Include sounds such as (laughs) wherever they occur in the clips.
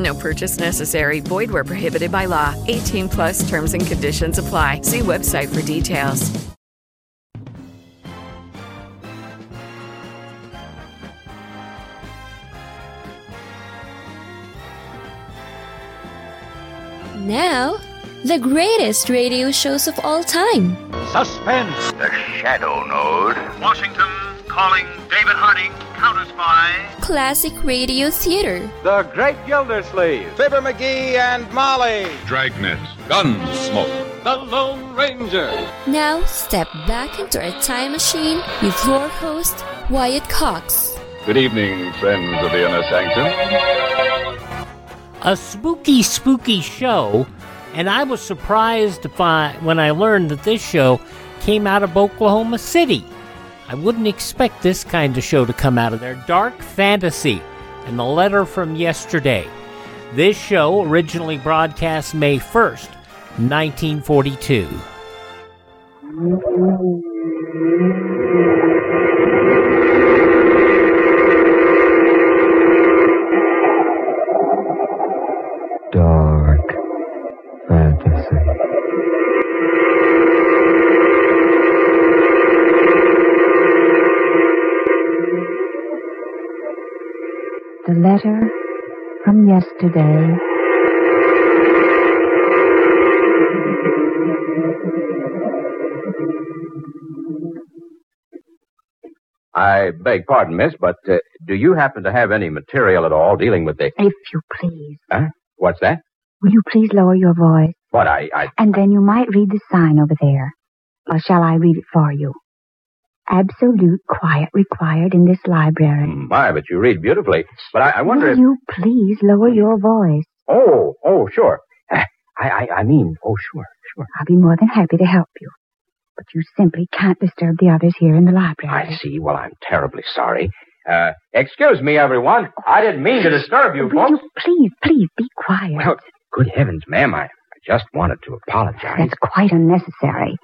No purchase necessary. Void where prohibited by law. 18 plus terms and conditions apply. See website for details. Now, the greatest radio shows of all time. Suspense. The Shadow Node. Washington calling David Harding, Counter Spy. Classic radio theater. The Great Gildersleeve. Fibber McGee and Molly. Dragnet. Gunsmoke. The Lone Ranger. Now, step back into a time machine with your host, Wyatt Cox. Good evening, friends of the Inner Sanctum. A spooky, spooky show, and I was surprised to find when I learned that this show came out of Oklahoma City. I wouldn't expect this kind of show to come out of there. Dark Fantasy and the letter from yesterday. This show originally broadcast May 1st, 1942. Letter from yesterday. I beg pardon, miss, but uh, do you happen to have any material at all dealing with the... If you please. Huh? What's that? Will you please lower your voice? What, I... I... And then you might read the sign over there. Or shall I read it for you? Absolute quiet required in this library. My, but you read beautifully. But I, I wonder Will if... you please lower your voice? Oh, oh, sure. Uh, I, I, I mean, oh, sure, sure. I'll be more than happy to help you. But you simply can't disturb the others here in the library. I see. Well, I'm terribly sorry. Uh, excuse me, everyone. I didn't mean to disturb you, Will folks. you please, please be quiet? Well, good heavens, ma'am, I, I just wanted to apologize. That's quite unnecessary.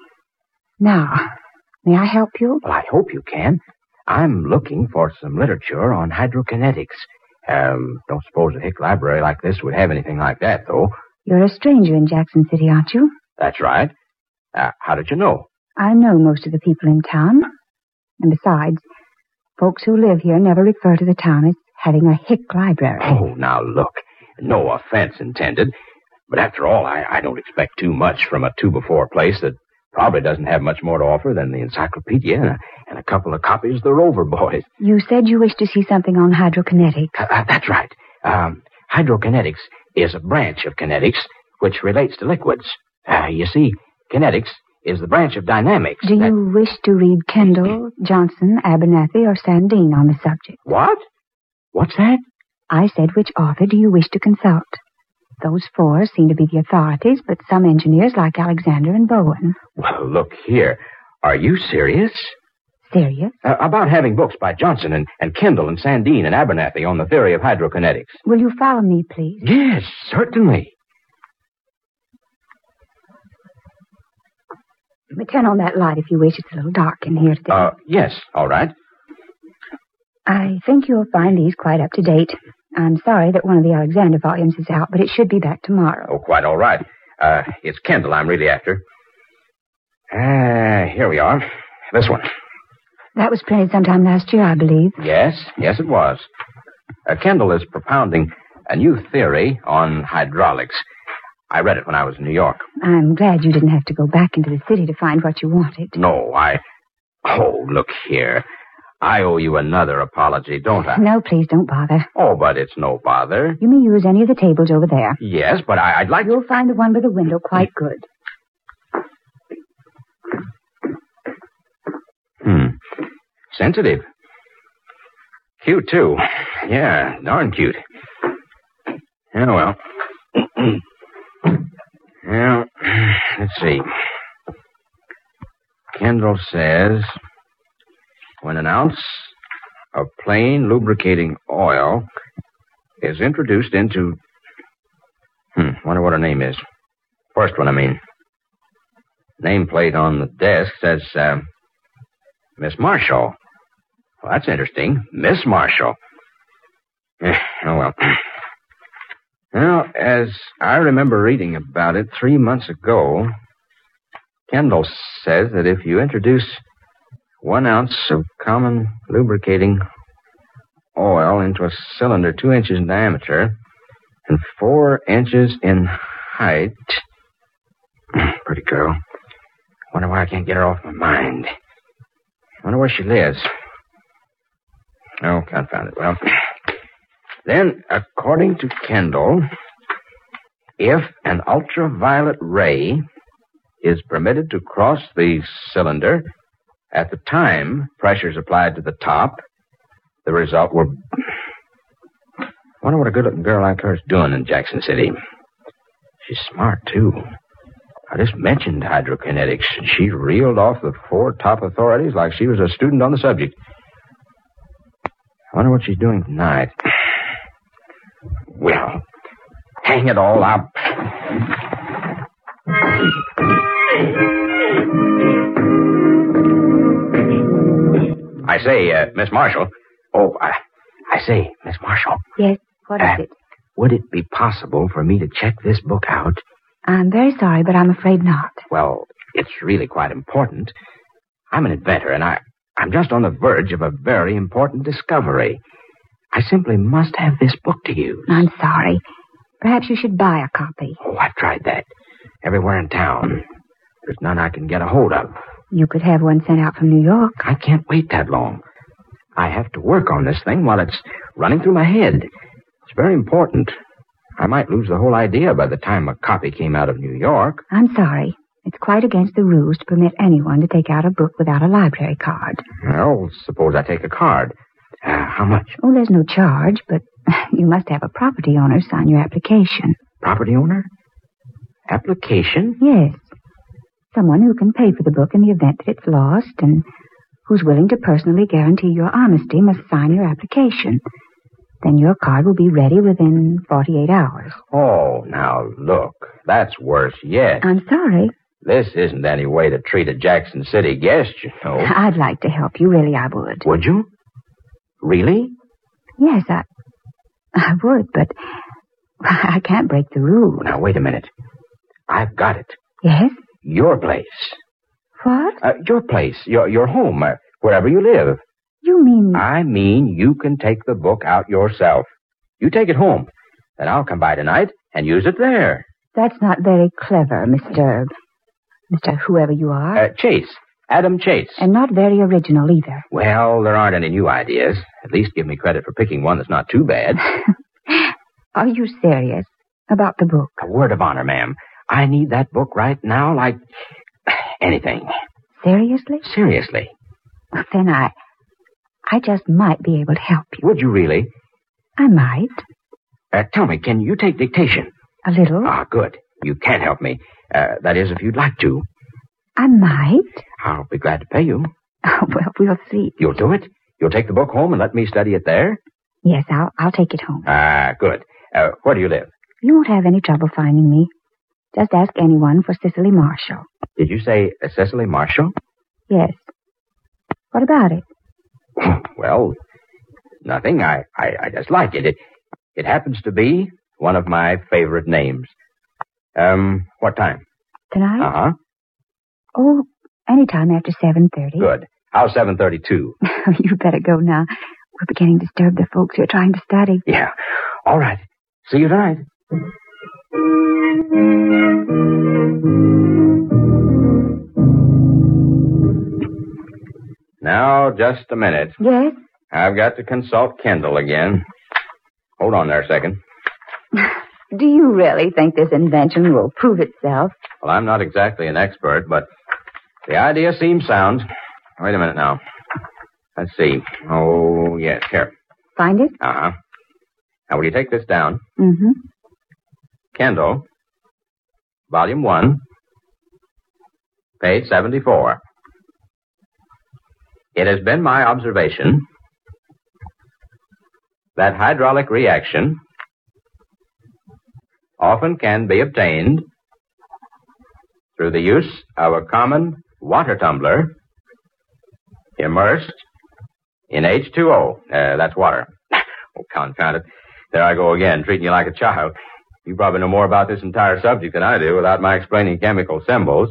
Now, may I help you? Well, I hope you can. I'm looking for some literature on hydrokinetics. Um, don't suppose a hick library like this would have anything like that, though. You're a stranger in Jackson City, aren't you? That's right. Uh, how did you know? I know most of the people in town. And besides, folks who live here never refer to the town as having a hick library. Oh, now look. No offense intended. But after all, I, I don't expect too much from a two before place that probably doesn't have much more to offer than the encyclopedia and a, and a couple of copies of the Rover Boys. You said you wished to see something on hydrokinetics. Uh, uh, that's right. Um, hydrokinetics is a branch of kinetics which relates to liquids. Uh, you see, kinetics is the branch of dynamics. Do that- you wish to read Kendall, Johnson, Abernathy, or Sandine on the subject? What? What's that? I said, which author do you wish to consult? Those four seem to be the authorities, but some engineers like Alexander and Bowen. Well, look here. Are you serious? Serious? Uh, about having books by Johnson and, and Kendall and Sandine and Abernathy on the theory of hydrokinetics. Will you follow me, please? Yes, certainly. Let me turn on that light if you wish. It's a little dark in here today. Uh, yes, all right. I think you'll find these quite up to date. I'm sorry that one of the Alexander volumes is out, but it should be back tomorrow. Oh, quite all right. Uh, it's Kendall I'm really after. Ah, here we are. This one. That was printed sometime last year, I believe. Yes, yes, it was. Uh, Kendall is propounding a new theory on hydraulics. I read it when I was in New York. I'm glad you didn't have to go back into the city to find what you wanted. No, I. Oh, look here. I owe you another apology, don't I? No, please don't bother. Oh, but it's no bother. You may use any of the tables over there. Yes, but I, would like You'll find the one by the window quite good. Hmm. Sensitive. Cute, too. Yeah, darn cute. Yeah, well. (clears throat) well, let's see. Kendall says when an ounce of plain lubricating oil is introduced into. Hmm, wonder what her name is. First one, I mean. Nameplate on the desk says, uh, Miss Marshall. Well, that's interesting. Miss Marshall. Eh, oh, well. (clears throat) Well, as I remember reading about it three months ago, Kendall says that if you introduce one ounce of common lubricating oil into a cylinder two inches in diameter and four inches in height. (clears throat) Pretty girl. Wonder why I can't get her off my mind. Wonder where she lives. Oh, confound it. Well, (clears throat) then, according to Kendall, if an ultraviolet ray is permitted to cross the cylinder at the time pressures applied to the top, the result were. Wonder what a good looking girl like her is doing in Jackson City. She's smart, too. I just mentioned hydrokinetics, and she reeled off the four top authorities like she was a student on the subject. I wonder what she's doing tonight. Well, hang it all up. I say, uh, Miss Marshall. Oh, I, I say, Miss Marshall. Yes, what is Uh, it? Would it be possible for me to check this book out? I'm very sorry, but I'm afraid not. Well, it's really quite important. I'm an inventor, and I, I'm just on the verge of a very important discovery. I simply must have this book to use. I'm sorry. Perhaps you should buy a copy. Oh, I've tried that. Everywhere in town. There's none I can get a hold of. You could have one sent out from New York. I can't wait that long. I have to work on this thing while it's running through my head. It's very important. I might lose the whole idea by the time a copy came out of New York. I'm sorry. It's quite against the rules to permit anyone to take out a book without a library card. Well, suppose I take a card. Uh, how much? Oh, there's no charge, but (laughs) you must have a property owner sign your application. Property owner? Application? Yes. Someone who can pay for the book in the event that it's lost and who's willing to personally guarantee your honesty must sign your application. Then your card will be ready within 48 hours. Oh, now look. That's worse yet. I'm sorry. This isn't any way to treat a Jackson City guest, you know. (laughs) I'd like to help you. Really, I would. Would you? Really? Yes, I. I would, but (laughs) I can't break the rule. Now, wait a minute. I've got it. Yes? Your place. What? Uh, your place. Your, your home. Uh, wherever you live. You mean. I mean, you can take the book out yourself. You take it home. Then I'll come by tonight and use it there. That's not very clever, Mr. Mr. Whoever you are. Uh, Chase. Adam Chase. And not very original either. Well, there aren't any new ideas. At least give me credit for picking one that's not too bad. (laughs) Are you serious about the book? A word of honor, ma'am. I need that book right now like anything. Seriously? Seriously. Then I. I just might be able to help you. Would you really? I might. Uh, tell me, can you take dictation? A little. Ah, good. You can help me. Uh, that is, if you'd like to. I might. I'll be glad to pay you. (laughs) Oh, well, we'll see. You'll do it? You'll take the book home and let me study it there? Yes, I'll, I'll take it home. Ah, good. Uh, where do you live? You won't have any trouble finding me. Just ask anyone for Cicely Marshall. Did you say uh, Cecily Marshall? Yes. What about it? well, nothing. I, I, I just like it. it. It happens to be one of my favorite names. Um, what time? Tonight? Uh-huh. Oh, any time after 7.30. Good. How's 7.32? (laughs) you better go now. We're beginning to disturb the folks who are trying to study. Yeah. All right. See you tonight. Now, just a minute. Yes? I've got to consult Kendall again. Hold on there a second. (laughs) Do you really think this invention will prove itself? Well, I'm not exactly an expert, but the idea seems sound. Wait a minute now. Let's see. Oh, yes, here. Find it? Uh huh. Now, will you take this down? Mm-hmm. Kendall, Volume 1, page 74. It has been my observation that hydraulic reaction often can be obtained through the use of a common water tumbler immersed in H2O. Uh, that's water. (laughs) oh, confound it. There I go again, treating you like a child. You probably know more about this entire subject than I do without my explaining chemical symbols.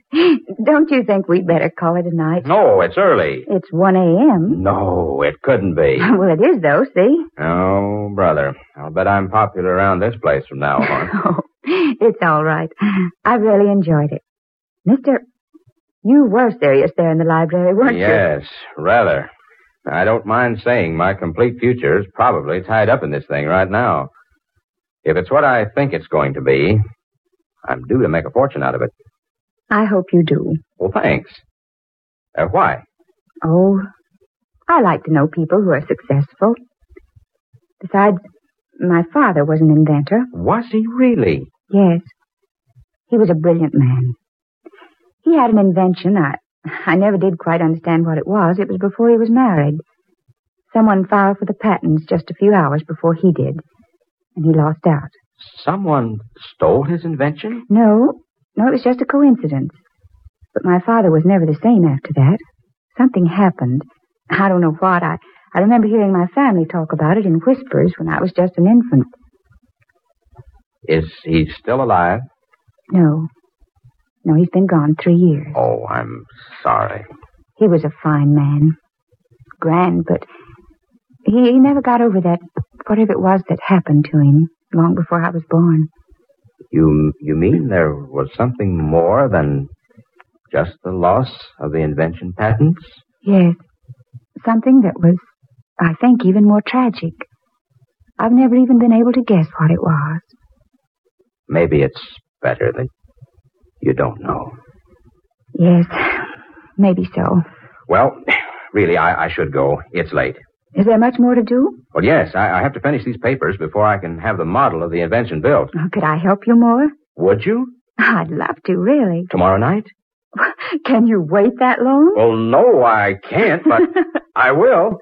(laughs) Don't you think we'd better call it a night? No, it's early. It's 1 a.m. No, it couldn't be. (laughs) well, it is, though, see? Oh, brother. I'll bet I'm popular around this place from now on. (laughs) oh, it's all right. I've really enjoyed it. Mister, you were serious there in the library, weren't yes, you? Yes, rather. I don't mind saying my complete future is probably tied up in this thing right now. If it's what I think it's going to be, I'm due to make a fortune out of it. I hope you do. Well, thanks. Uh, why? Oh, I like to know people who are successful. Besides, my father was an inventor. Was he really? Yes. He was a brilliant man. He had an invention. I, I never did quite understand what it was. It was before he was married. Someone filed for the patents just a few hours before he did and he lost out. Someone stole his invention? No, no, it was just a coincidence. But my father was never the same after that. Something happened. I don't know what. I, I remember hearing my family talk about it in whispers when I was just an infant. Is he still alive? No. No, he's been gone three years. Oh, I'm sorry. He was a fine man. Grand, but he, he never got over that whatever it was that happened to him long before I was born. You you mean there was something more than just the loss of the invention patents? Yes. Something that was, I think, even more tragic. I've never even been able to guess what it was. Maybe it's better that you don't know. Yes, maybe so. Well, really, I, I should go. It's late. Is there much more to do? Well, yes. I, I have to finish these papers before I can have the model of the invention built. Oh, could I help you more? Would you? (laughs) I'd love to, really. Tomorrow night? (laughs) Can you wait that long? Well, no, I can't, but (laughs) I will.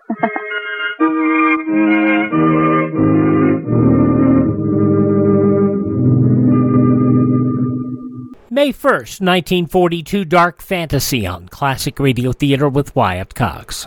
May 1st, 1942, Dark Fantasy on Classic Radio Theater with Wyatt Cox.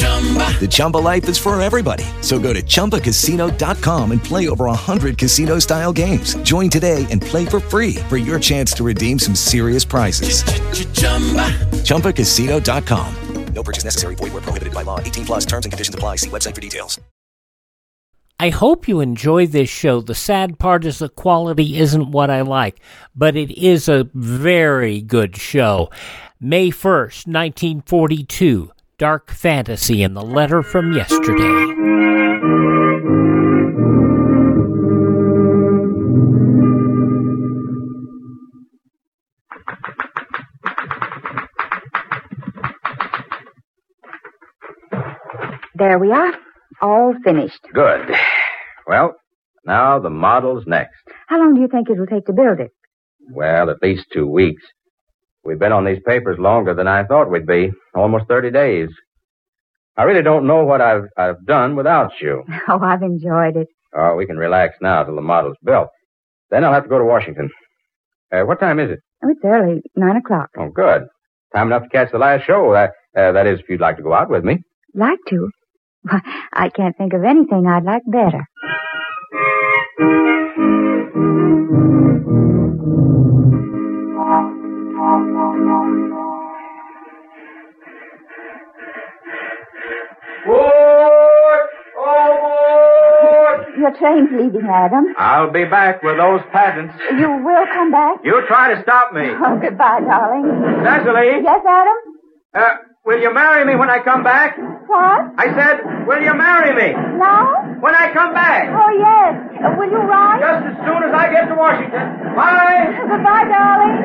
The Chumba life is for everybody. So go to ChumbaCasino.com and play over 100 casino style games. Join today and play for free for your chance to redeem some serious prizes. ChumbaCasino.com. No purchase necessary. Void where prohibited by law. 18 plus terms and conditions apply. See website for details. I hope you enjoy this show. The sad part is the quality isn't what I like, but it is a very good show. May 1st, 1942, Dark Fantasy in the Letter from Yesterday. There we are. All finished. Good. Well, now the model's next. How long do you think it'll take to build it? Well, at least two weeks. We've been on these papers longer than I thought we'd be. Almost 30 days. I really don't know what I've, I've done without you. (laughs) Oh, I've enjoyed it. Oh, we can relax now till the model's built. Then I'll have to go to Washington. Uh, what time is it? Oh, it's early. Nine o'clock. Oh, good. Time enough to catch the last show. Uh, uh, that is, if you'd like to go out with me. Like to? (laughs) I can't think of anything I'd like better. Your train's leaving, Adam. I'll be back with those patents. You will come back? You try to stop me. (laughs) Oh, goodbye, darling. Cecily? Yes, Adam? Uh, will you marry me when I come back? What? I said, will you marry me? Now? When I come back? Oh, yes. Uh, will you ride? Just as soon as I get to Washington. Bye. (laughs) Goodbye, darling.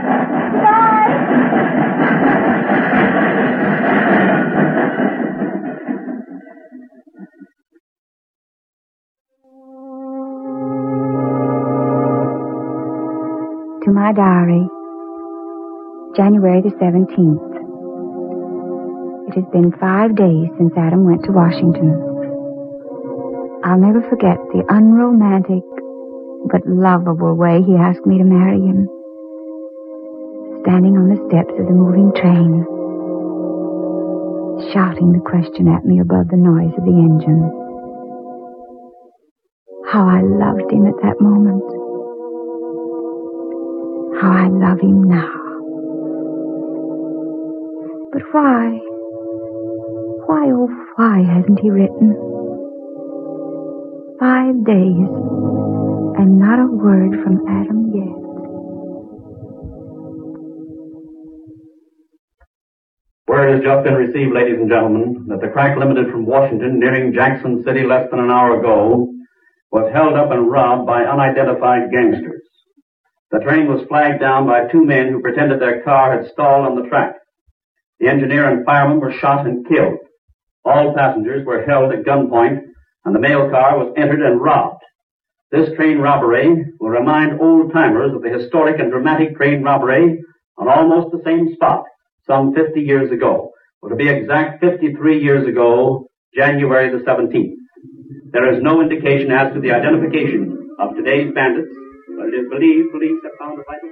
Goodbye. To my diary, January the 17th. It has been five days since Adam went to Washington. I'll never forget the unromantic but lovable way he asked me to marry him. Standing on the steps of the moving train, shouting the question at me above the noise of the engine. How I loved him at that moment. How I love him now. But why? Why, oh, why hasn't he written? Five days, and not a word from Adam yet. Word has just been received, ladies and gentlemen, that the crack limited from Washington nearing Jackson City less than an hour ago was held up and robbed by unidentified gangsters. The train was flagged down by two men who pretended their car had stalled on the track. The engineer and fireman were shot and killed. All passengers were held at gunpoint, and the mail car was entered and robbed. This train robbery will remind old timers of the historic and dramatic train robbery on almost the same spot some 50 years ago. Or to be exact, 53 years ago, January the 17th. There is no indication as to the identification of today's bandits, police have found a vital.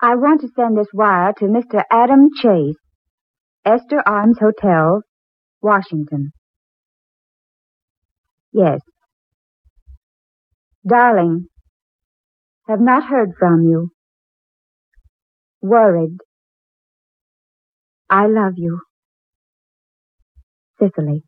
I want to send this wire to Mr. Adam Chase, Esther Arms Hotel, Washington. Yes. Darling, have not heard from you. Worried. I love you. Cicely.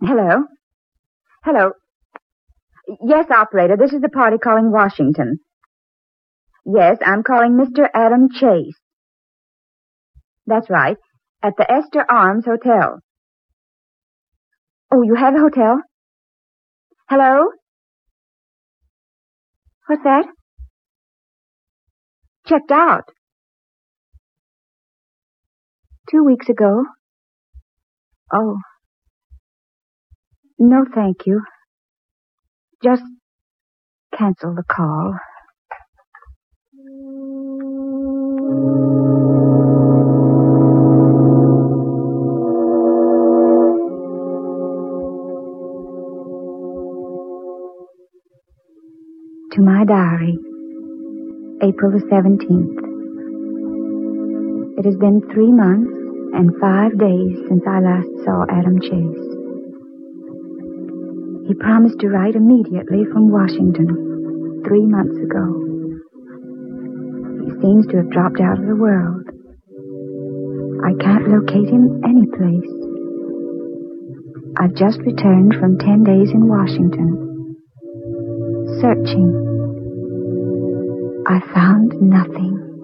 Hello? Hello? Yes, operator, this is the party calling Washington. Yes, I'm calling Mr. Adam Chase. That's right, at the Esther Arms Hotel. Oh, you have a hotel? Hello? What's that? Checked out. Two weeks ago. Oh. No, thank you. Just cancel the call. To my diary, April the 17th. It has been three months and five days since I last saw Adam Chase. He promised to write immediately from Washington three months ago. He seems to have dropped out of the world. I can't locate him any place. I've just returned from ten days in Washington. Searching. I found nothing.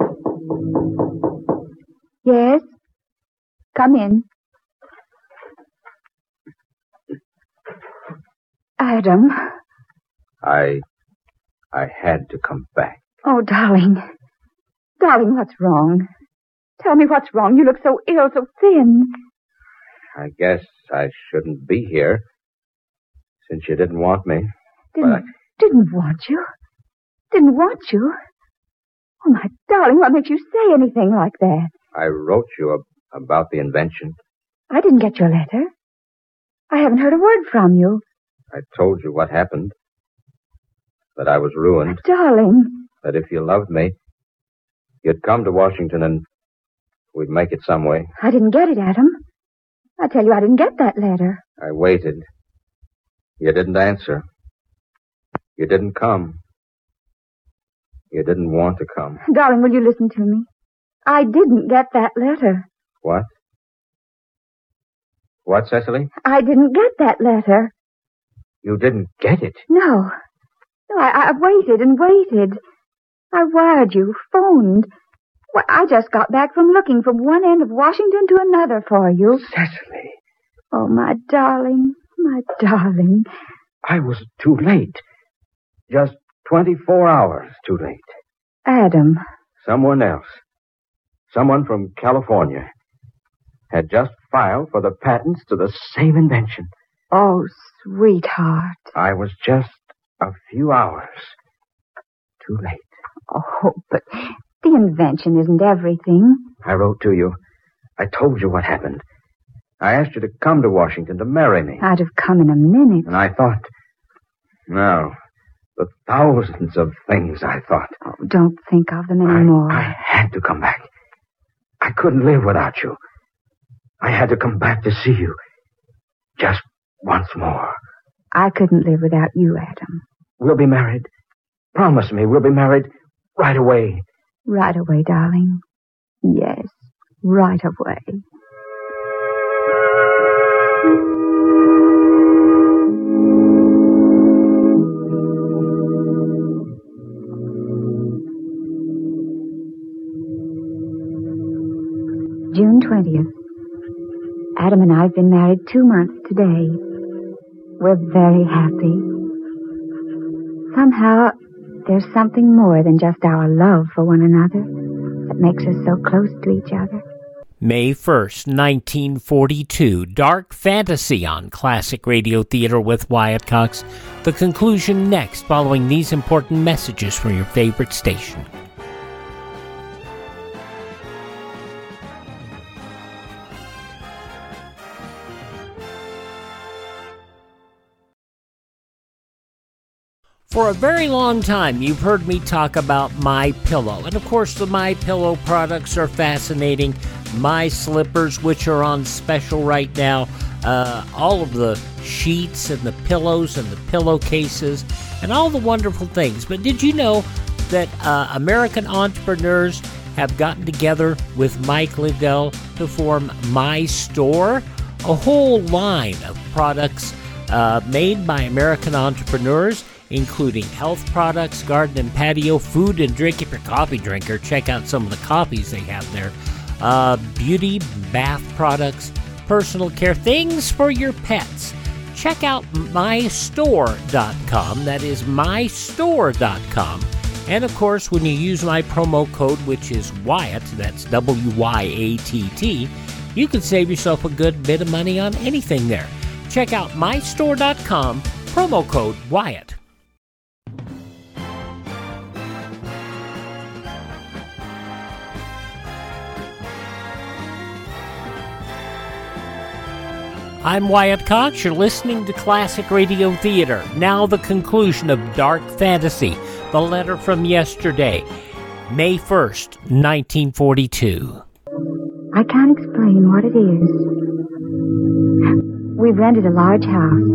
Yes? Come in. Adam. I. I had to come back. Oh, darling. Darling, what's wrong? Tell me what's wrong. You look so ill, so thin. I guess I shouldn't be here since you didn't want me. Didn't, But didn't want you? Didn't want you? Oh, my darling, what makes you say anything like that? I wrote you ab- about the invention. I didn't get your letter. I haven't heard a word from you. I told you what happened. That I was ruined. Darling, That if you loved me, you'd come to Washington and we'd make it some way. I didn't get it, Adam. I tell you, I didn't get that letter. I waited. You didn't answer. You didn't come. You didn't want to come. (laughs) Darling, will you listen to me? I didn't get that letter. What? What, Cecily? I didn't get that letter. You didn't get it. No. No, I, I waited and waited. I wired you, phoned. Why, I just got back from looking from one end of Washington to another for you. Cecily. Oh, my darling, my darling. I was too late. Just 24 hours too late. Adam, Someone else, someone from California, had just filed for the patents to the same invention. oh, sweetheart. I was just a few hours too late. Oh, but the invention isn't everything. I wrote to you. I told you what happened. I asked you to come to Washington to marry me. I'd have come in a minute. And I thought, no, the thousands of things I thought. Oh, don't think of them anymore. I had to come back. I couldn't live without you. I had to come back to see you. Just once more. I couldn't live without you, Adam. We'll be married. Promise me we'll be married right away. Right away, darling. Yes, right away. 20th. Adam and I have been married two months today. We're very happy. Somehow, there's something more than just our love for one another that makes us so close to each other. May 1st, 1942, Dark Fantasy on Classic Radio Theater with Wyatt Cox. The conclusion next, following these important messages from your favorite station. For a very long time, you've heard me talk about My Pillow, and of course, the My Pillow products are fascinating. My slippers, which are on special right now, uh, all of the sheets and the pillows and the pillowcases, and all the wonderful things. But did you know that uh, American entrepreneurs have gotten together with Mike Lindell to form My Store, a whole line of products uh, made by American entrepreneurs, including health products, garden and patio, food and drink. If you're a coffee drinker, check out some of the coffees they have there. Uh, beauty, bath products, personal care, things for your pets. Check out mystore.com. That is mystore.com. And of course, when you use my promo code, which is Wyatt, that's W Y A T T, you can save yourself a good bit of money on anything there. Check out mystore.com, promo code Wyatt. I'm Wyatt Cox. You're listening to Classic Radio Theater. Now, the conclusion of Dark Fantasy, the letter from yesterday, May 1st, 1942. I can't explain what it is. We've rented a large house,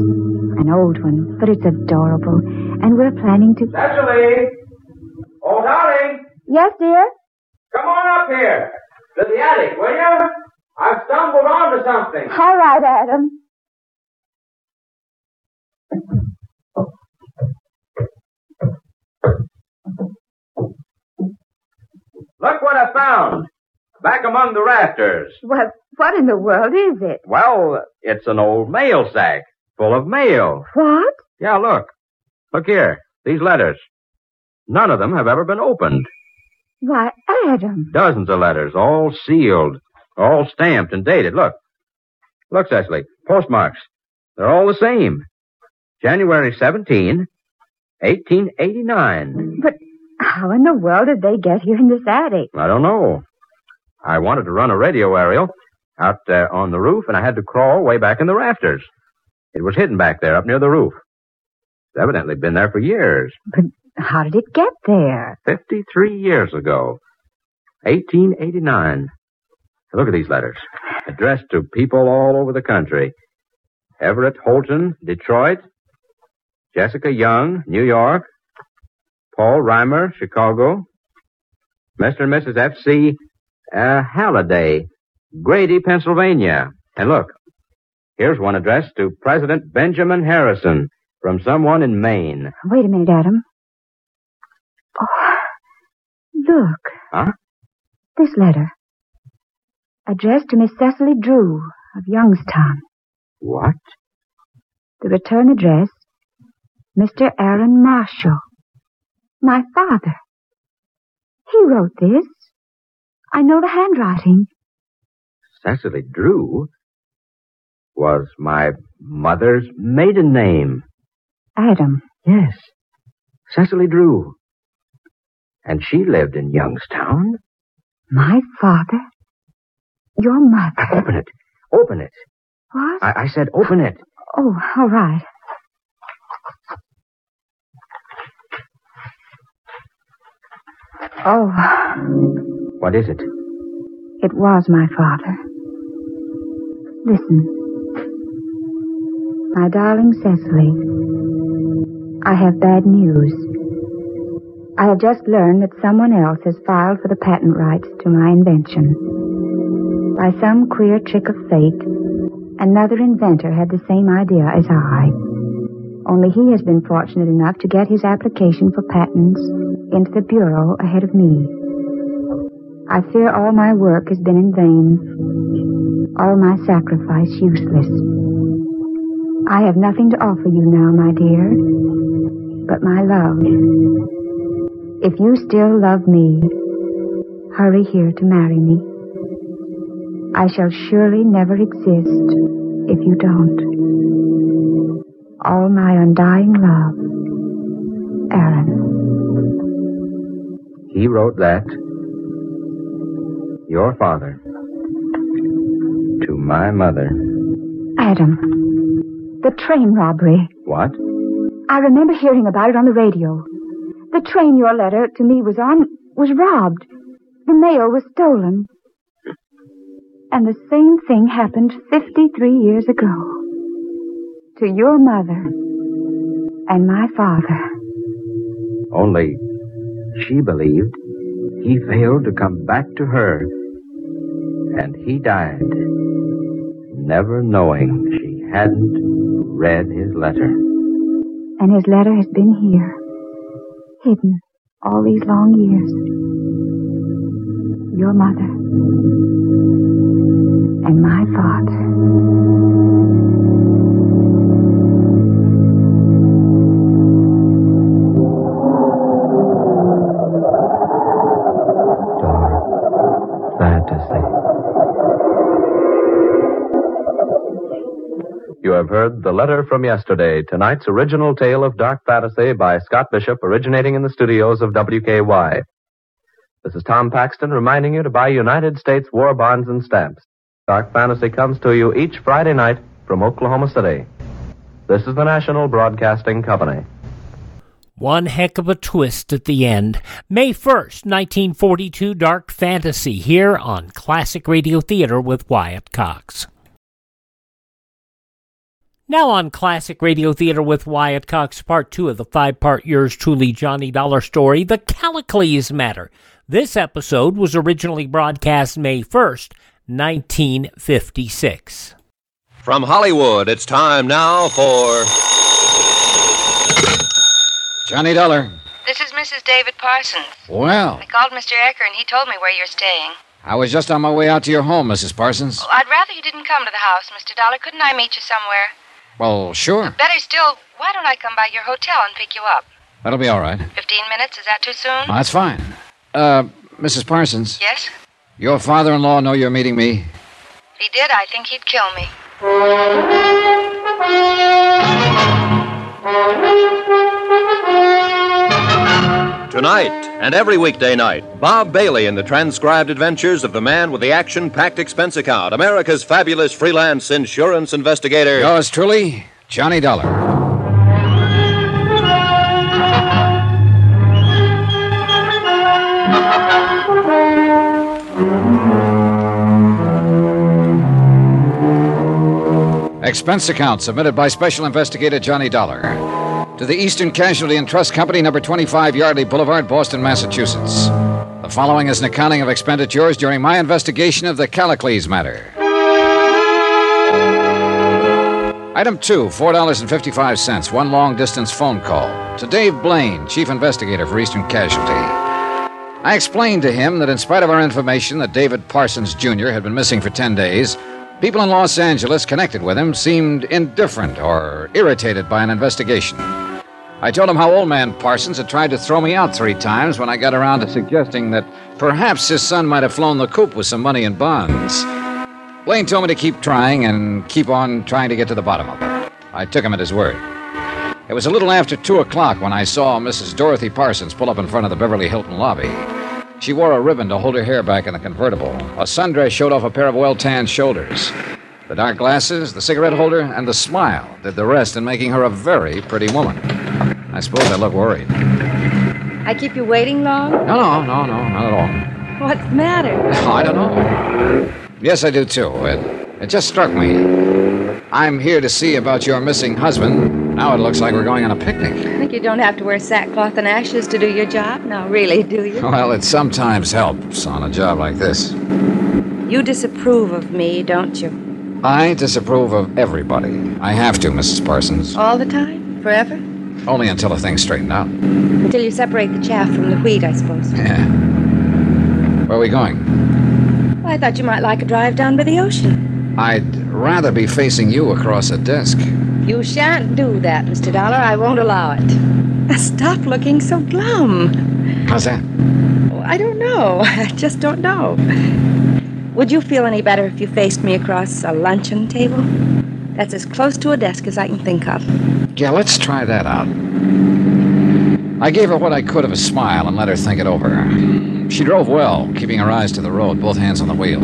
an old one, but it's adorable, and we're planning to. Cecily! Oh, darling! Yes, dear? Come on up here! To the attic, will you? I've stumbled onto something. All right, Adam. Look what I found. Back among the rafters. What, what in the world is it? Well, it's an old mail sack full of mail. What? Yeah, look. Look here. These letters. None of them have ever been opened. Why, Adam. Dozens of letters, all sealed, all stamped and dated. Look. Look, Cecily. Postmarks. They're all the same. January 17, 1889. But how in the world did they get here in this attic? I don't know. I wanted to run a radio aerial out uh, on the roof, and I had to crawl way back in the rafters. It was hidden back there up near the roof. It's evidently been there for years. But how did it get there? 53 years ago. 1889. Look at these letters. Addressed to people all over the country. Everett Holton, Detroit. Jessica Young, New York. Paul Reimer, Chicago. Mr. and Mrs. F.C. Uh, Halliday, Grady, Pennsylvania. And look, here's one addressed to President Benjamin Harrison from someone in Maine. Wait a minute, Adam. Oh, look. Huh? This letter. Addressed to Miss Cecily Drew of Youngstown. What? The return address, Mr. Aaron Marshall. My father. He wrote this. I know the handwriting. Cecily Drew was my mother's maiden name. Adam. Yes. Cecily Drew. And she lived in Youngstown. My father? Your mother? Open it. Open it. What? I, I said open it. Oh, all right. Oh. What is it? It was my father. Listen. My darling Cecily, I have bad news. I have just learned that someone else has filed for the patent rights to my invention. By some queer trick of fate, another inventor had the same idea as I. Only he has been fortunate enough to get his application for patents into the Bureau ahead of me. I fear all my work has been in vain, all my sacrifice useless. I have nothing to offer you now, my dear, but my love. If you still love me, hurry here to marry me. I shall surely never exist if you don't. All my undying love, Aaron. He wrote that. Your father. To my mother. Adam. The train robbery. What? I remember hearing about it on the radio. The train your letter to me was on was robbed. The mail was stolen. And the same thing happened 53 years ago. To your mother and my father. Only she believed he failed to come back to her. And he died, never knowing she hadn't read his letter. And his letter has been here, hidden all these long years. Your mother and my father. Fantasy. You have heard The Letter from Yesterday, tonight's original tale of dark fantasy by Scott Bishop, originating in the studios of WKY. This is Tom Paxton reminding you to buy United States war bonds and stamps. Dark Fantasy comes to you each Friday night from Oklahoma City. This is the National Broadcasting Company. One heck of a twist at the end. May 1st, 1942, Dark Fantasy, here on Classic Radio Theater with Wyatt Cox. Now on Classic Radio Theater with Wyatt Cox, part two of the five part Yours Truly Johnny Dollar story, The Callicles Matter. This episode was originally broadcast May 1st, 1956. From Hollywood, it's time now for. Johnny Dollar. This is Mrs. David Parsons. Well, I called Mr. Ecker and he told me where you're staying. I was just on my way out to your home, Mrs. Parsons. Well, I'd rather you didn't come to the house, Mr. Dollar. Couldn't I meet you somewhere? Well, sure. Better still, why don't I come by your hotel and pick you up? That'll be all right. Fifteen minutes, is that too soon? That's fine. Uh, Mrs. Parsons. Yes? Your father in law know you're meeting me? If he did, I think he'd kill me. Tonight and every weekday night, Bob Bailey in the transcribed adventures of the man with the action packed expense account, America's fabulous freelance insurance investigator. Yours truly, Johnny Dollar. Expense account submitted by Special Investigator Johnny Dollar to the Eastern Casualty and Trust Company, number 25 Yardley Boulevard, Boston, Massachusetts. The following is an accounting of expenditures during my investigation of the Callicles matter. Item two, $4.55, one long distance phone call to Dave Blaine, Chief Investigator for Eastern Casualty. I explained to him that in spite of our information that David Parsons Jr. had been missing for 10 days, people in Los Angeles connected with him seemed indifferent or irritated by an investigation. I told him how old man Parsons had tried to throw me out three times when I got around to suggesting that perhaps his son might have flown the coop with some money in bonds. Blaine told me to keep trying and keep on trying to get to the bottom of it. I took him at his word. It was a little after two o'clock when I saw Mrs. Dorothy Parsons pull up in front of the Beverly Hilton lobby. She wore a ribbon to hold her hair back in the convertible. A sundress showed off a pair of well tanned shoulders. The dark glasses, the cigarette holder, and the smile did the rest in making her a very pretty woman. I suppose I look worried. I keep you waiting long? No, no, no, no, not at all. What's the matter? Oh, I don't know. Yes, I do too. It, it just struck me. I'm here to see about your missing husband. Now it looks like we're going on a picnic. I think you don't have to wear sackcloth and ashes to do your job. No, really, do you? Well, it sometimes helps on a job like this. You disapprove of me, don't you? I disapprove of everybody. I have to, Mrs. Parsons. All the time? Forever? Only until the thing's straightened out. Until you separate the chaff from the wheat, I suppose. Yeah. Where are we going? Well, I thought you might like a drive down by the ocean. I'd rather be facing you across a desk. You shan't do that, Mr. Dollar. I won't allow it. Now, Stop looking so glum. How's that? Oh, I don't know. (laughs) I just don't know. Would you feel any better if you faced me across a luncheon table? That's as close to a desk as I can think of. Yeah, let's try that out. I gave her what I could of a smile and let her think it over. She drove well, keeping her eyes to the road, both hands on the wheel.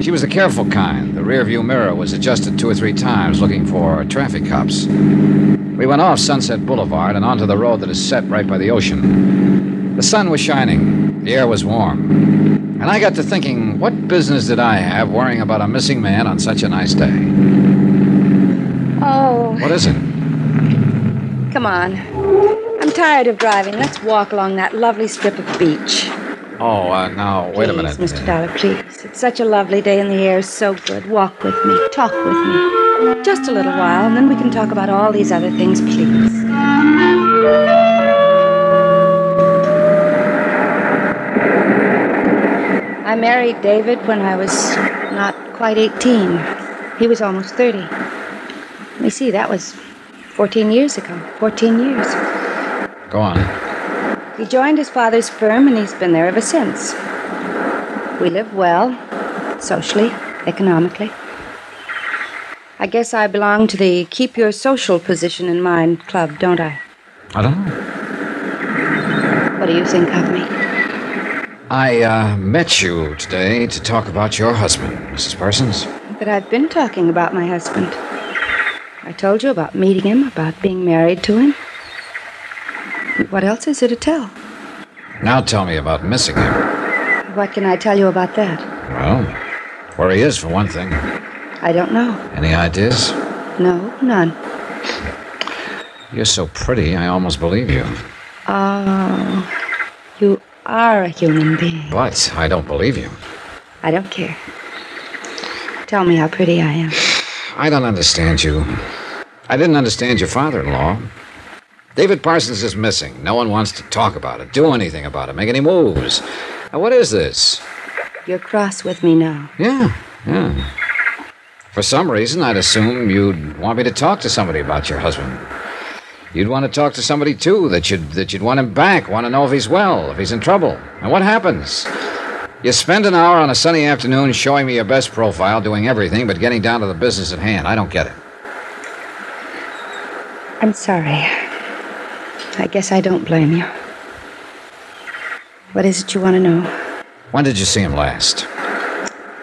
She was the careful kind. The rearview mirror was adjusted two or three times, looking for traffic cops. We went off Sunset Boulevard and onto the road that is set right by the ocean. The sun was shining, the air was warm. And I got to thinking, what business did I have worrying about a missing man on such a nice day? Oh. What is it? Come on. I'm tired of driving. Let's walk along that lovely strip of beach. Oh, uh, now, wait please, a minute. Mr. Dollar, please. It's such a lovely day and the air is so good. Walk with me. Talk with me. Just a little while, and then we can talk about all these other things, please. I married David when I was not quite 18. He was almost 30. Let me see, that was 14 years ago. 14 years. Go on. He joined his father's firm and he's been there ever since. We live well, socially, economically. I guess I belong to the keep your social position in mind club, don't I? I don't know. What do you think of me? I, uh, met you today to talk about your husband, Mrs. Parsons. But I've been talking about my husband. I told you about meeting him, about being married to him. What else is there to tell? Now tell me about missing him. What can I tell you about that? Well, where he is, for one thing. I don't know. Any ideas? No, none. You're so pretty, I almost believe you. Oh, you are a human being. But I don't believe you. I don't care. Tell me how pretty I am. I don't understand you. I didn't understand your father in law. David Parsons is missing. No one wants to talk about it, do anything about it, make any moves. Now, what is this? You're cross with me now. Yeah, yeah. For some reason, I'd assume you'd want me to talk to somebody about your husband. You'd want to talk to somebody too that you'd that you'd want him back, want to know if he's well, if he's in trouble. And what happens? You spend an hour on a sunny afternoon showing me your best profile, doing everything but getting down to the business at hand. I don't get it. I'm sorry. I guess I don't blame you. What is it you want to know? When did you see him last?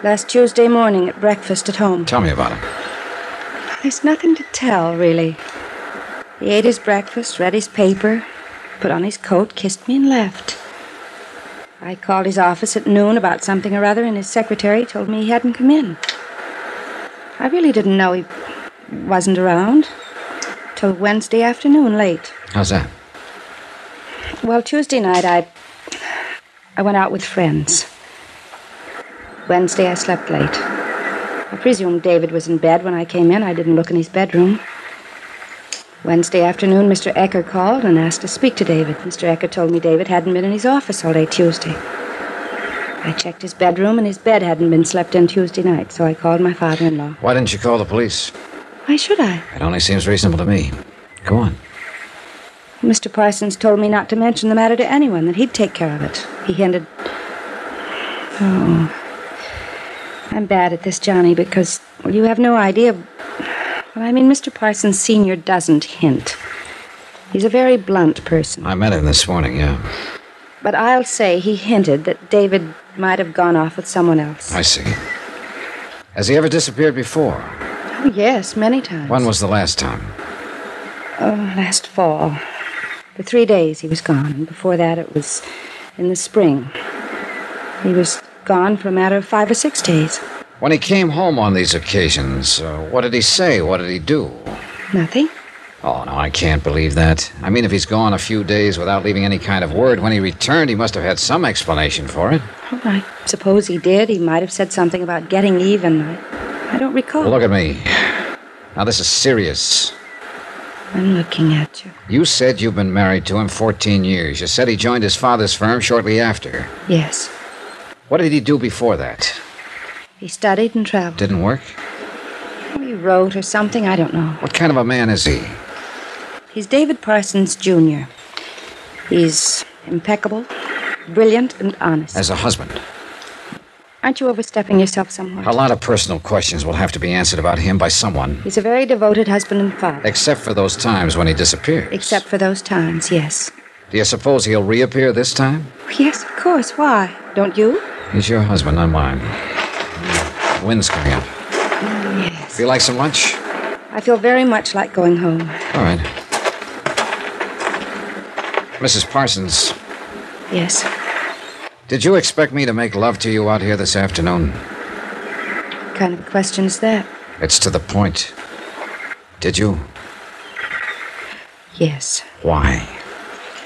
Last Tuesday morning at breakfast at home. Tell me about him. There's nothing to tell, really. He ate his breakfast, read his paper, put on his coat, kissed me, and left. I called his office at noon about something or other, and his secretary told me he hadn't come in. I really didn't know he wasn't around till Wednesday afternoon late. How's that? Well, Tuesday night I I went out with friends. Wednesday I slept late. I presume David was in bed when I came in. I didn't look in his bedroom. Wednesday afternoon, Mr. Ecker called and asked to speak to David. Mr. Ecker told me David hadn't been in his office all day Tuesday. I checked his bedroom, and his bed hadn't been slept in Tuesday night, so I called my father in law. Why didn't you call the police? Why should I? It only seems reasonable to me. Go on. Mr. Parsons told me not to mention the matter to anyone, that he'd take care of it. He hinted. Oh. I'm bad at this, Johnny, because well, you have no idea. Well, I mean, Mr. Parsons Sr. doesn't hint. He's a very blunt person. I met him this morning, yeah. But I'll say he hinted that David might have gone off with someone else. I see. Has he ever disappeared before? Oh, yes, many times. When was the last time? Oh, last fall. For three days he was gone. And before that, it was in the spring. He was gone for a matter of five or six days. When he came home on these occasions, uh, what did he say? What did he do? Nothing. Oh, no, I can't believe that. I mean, if he's gone a few days without leaving any kind of word, when he returned, he must have had some explanation for it. Oh, I suppose he did. He might have said something about getting even. I, I don't recall. Look at me. Now, this is serious. I'm looking at you. You said you've been married to him 14 years. You said he joined his father's firm shortly after. Yes. What did he do before that? He studied and traveled. Didn't work? He wrote or something. I don't know. What kind of a man is he? He's David Parsons, Jr. He's impeccable, brilliant, and honest. As a husband? Aren't you overstepping yourself somewhat? A lot of personal questions will have to be answered about him by someone. He's a very devoted husband and father. Except for those times when he disappears. Except for those times, yes. Do you suppose he'll reappear this time? Yes, of course. Why? Don't you? He's your husband, not mine. The wind's coming up. Yes. Feel like some lunch? I feel very much like going home. All right. Mrs. Parsons, Yes. Did you expect me to make love to you out here this afternoon? What kind of a question is that? It's to the point. Did you? Yes. Why?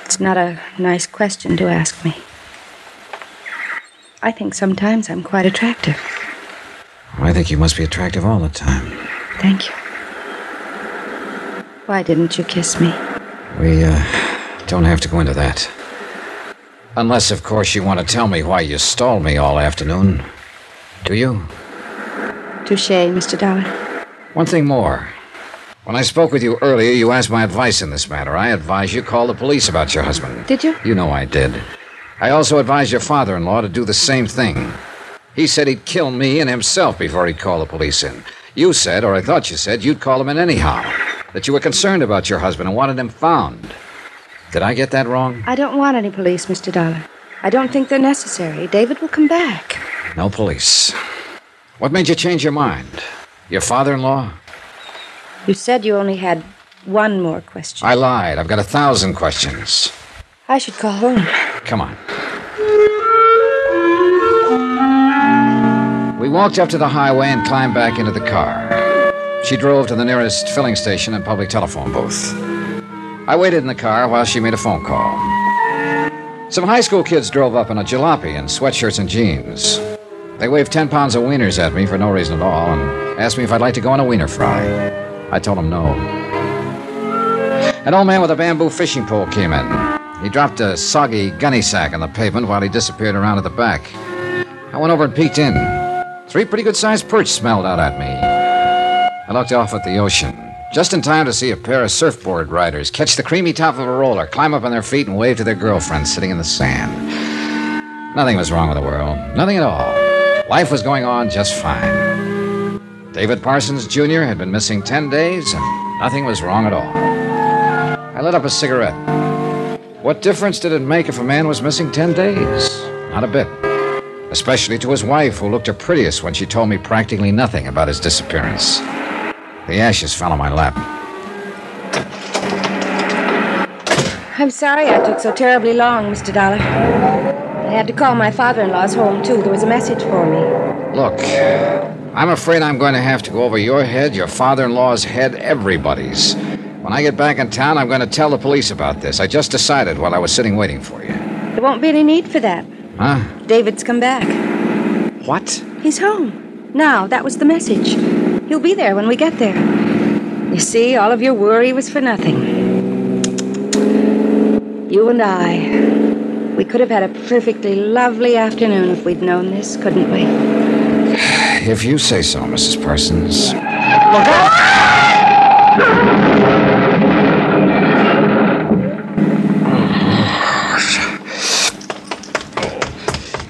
It's not a nice question to ask me. I think sometimes I'm quite attractive. I think you must be attractive all the time. Thank you. Why didn't you kiss me? We, uh, don't have to go into that. Unless, of course, you want to tell me why you stalled me all afternoon. Do you? Touche, Mr. Dollar. One thing more. When I spoke with you earlier, you asked my advice in this matter. I advised you call the police about your husband. Did you? You know I did. I also advised your father in law to do the same thing. He said he'd kill me and himself before he'd call the police in. You said, or I thought you said, you'd call him in anyhow. That you were concerned about your husband and wanted him found. Did I get that wrong? I don't want any police, Mr. Dollar. I don't think they're necessary. David will come back. No police. What made you change your mind? Your father in law? You said you only had one more question. I lied. I've got a thousand questions. I should call home. Come on. We walked up to the highway and climbed back into the car. She drove to the nearest filling station and public telephone booth. I waited in the car while she made a phone call. Some high school kids drove up in a jalopy in sweatshirts and jeans. They waved 10 pounds of wieners at me for no reason at all and asked me if I'd like to go on a wiener fry. I told them no. An old man with a bamboo fishing pole came in. He dropped a soggy gunny sack on the pavement while he disappeared around at the back. I went over and peeked in. Three pretty good sized perch smelled out at me. I looked off at the ocean, just in time to see a pair of surfboard riders catch the creamy top of a roller, climb up on their feet, and wave to their girlfriends sitting in the sand. Nothing was wrong with the world. Nothing at all. Life was going on just fine. David Parsons Jr. had been missing 10 days, and nothing was wrong at all. I lit up a cigarette. What difference did it make if a man was missing 10 days? Not a bit. Especially to his wife, who looked her prettiest when she told me practically nothing about his disappearance. The ashes fell on my lap. I'm sorry I took so terribly long, Mr. Dollar. I had to call my father in law's home, too. There was a message for me. Look, I'm afraid I'm going to have to go over your head, your father in law's head, everybody's. When I get back in town, I'm going to tell the police about this. I just decided while I was sitting waiting for you. There won't be any need for that. Huh? David's come back. What? He's home. Now, that was the message. He'll be there when we get there. You see, all of your worry was for nothing. You and I. We could have had a perfectly lovely afternoon if we'd known this, couldn't we? If you say so, Mrs. Parsons. Look out!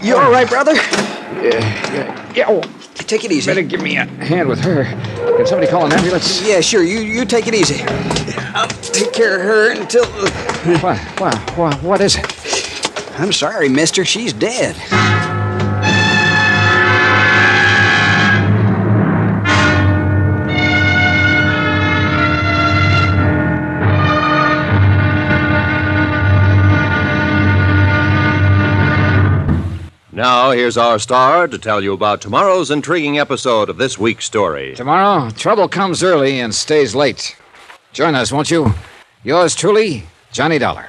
You all right, brother? Yeah, yeah, yeah. Oh. Take it easy. Better give me a hand with her. Can somebody call an ambulance? Yeah, sure. You you take it easy. I'll take care of her until. What? What? What? What is it? I'm sorry, Mister. She's dead. Now, here's our star to tell you about tomorrow's intriguing episode of this week's story. Tomorrow, trouble comes early and stays late. Join us, won't you? Yours truly, Johnny Dollar.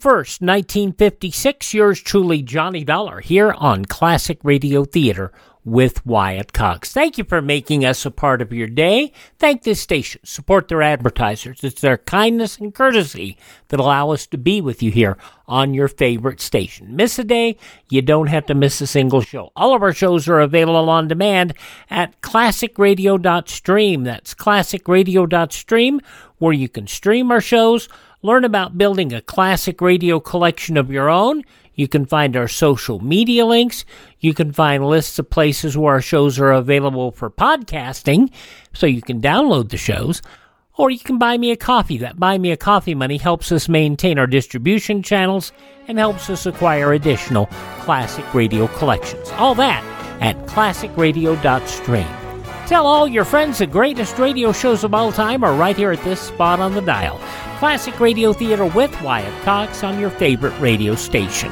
1st, 1956, yours truly, Johnny Dollar, here on Classic Radio Theater with Wyatt Cox. Thank you for making us a part of your day. Thank this station. Support their advertisers. It's their kindness and courtesy that allow us to be with you here on your favorite station. Miss a day, you don't have to miss a single show. All of our shows are available on demand at classicradio.stream. That's classicradio.stream, where you can stream our shows learn about building a classic radio collection of your own. You can find our social media links. You can find lists of places where our shows are available for podcasting, so you can download the shows. Or you can buy me a coffee. That buy me a coffee money helps us maintain our distribution channels and helps us acquire additional classic radio collections. All that at classicradio.stream. Tell all your friends the greatest radio shows of all time are right here at this spot on the dial. Classic Radio Theater with Wyatt Cox on your favorite radio station.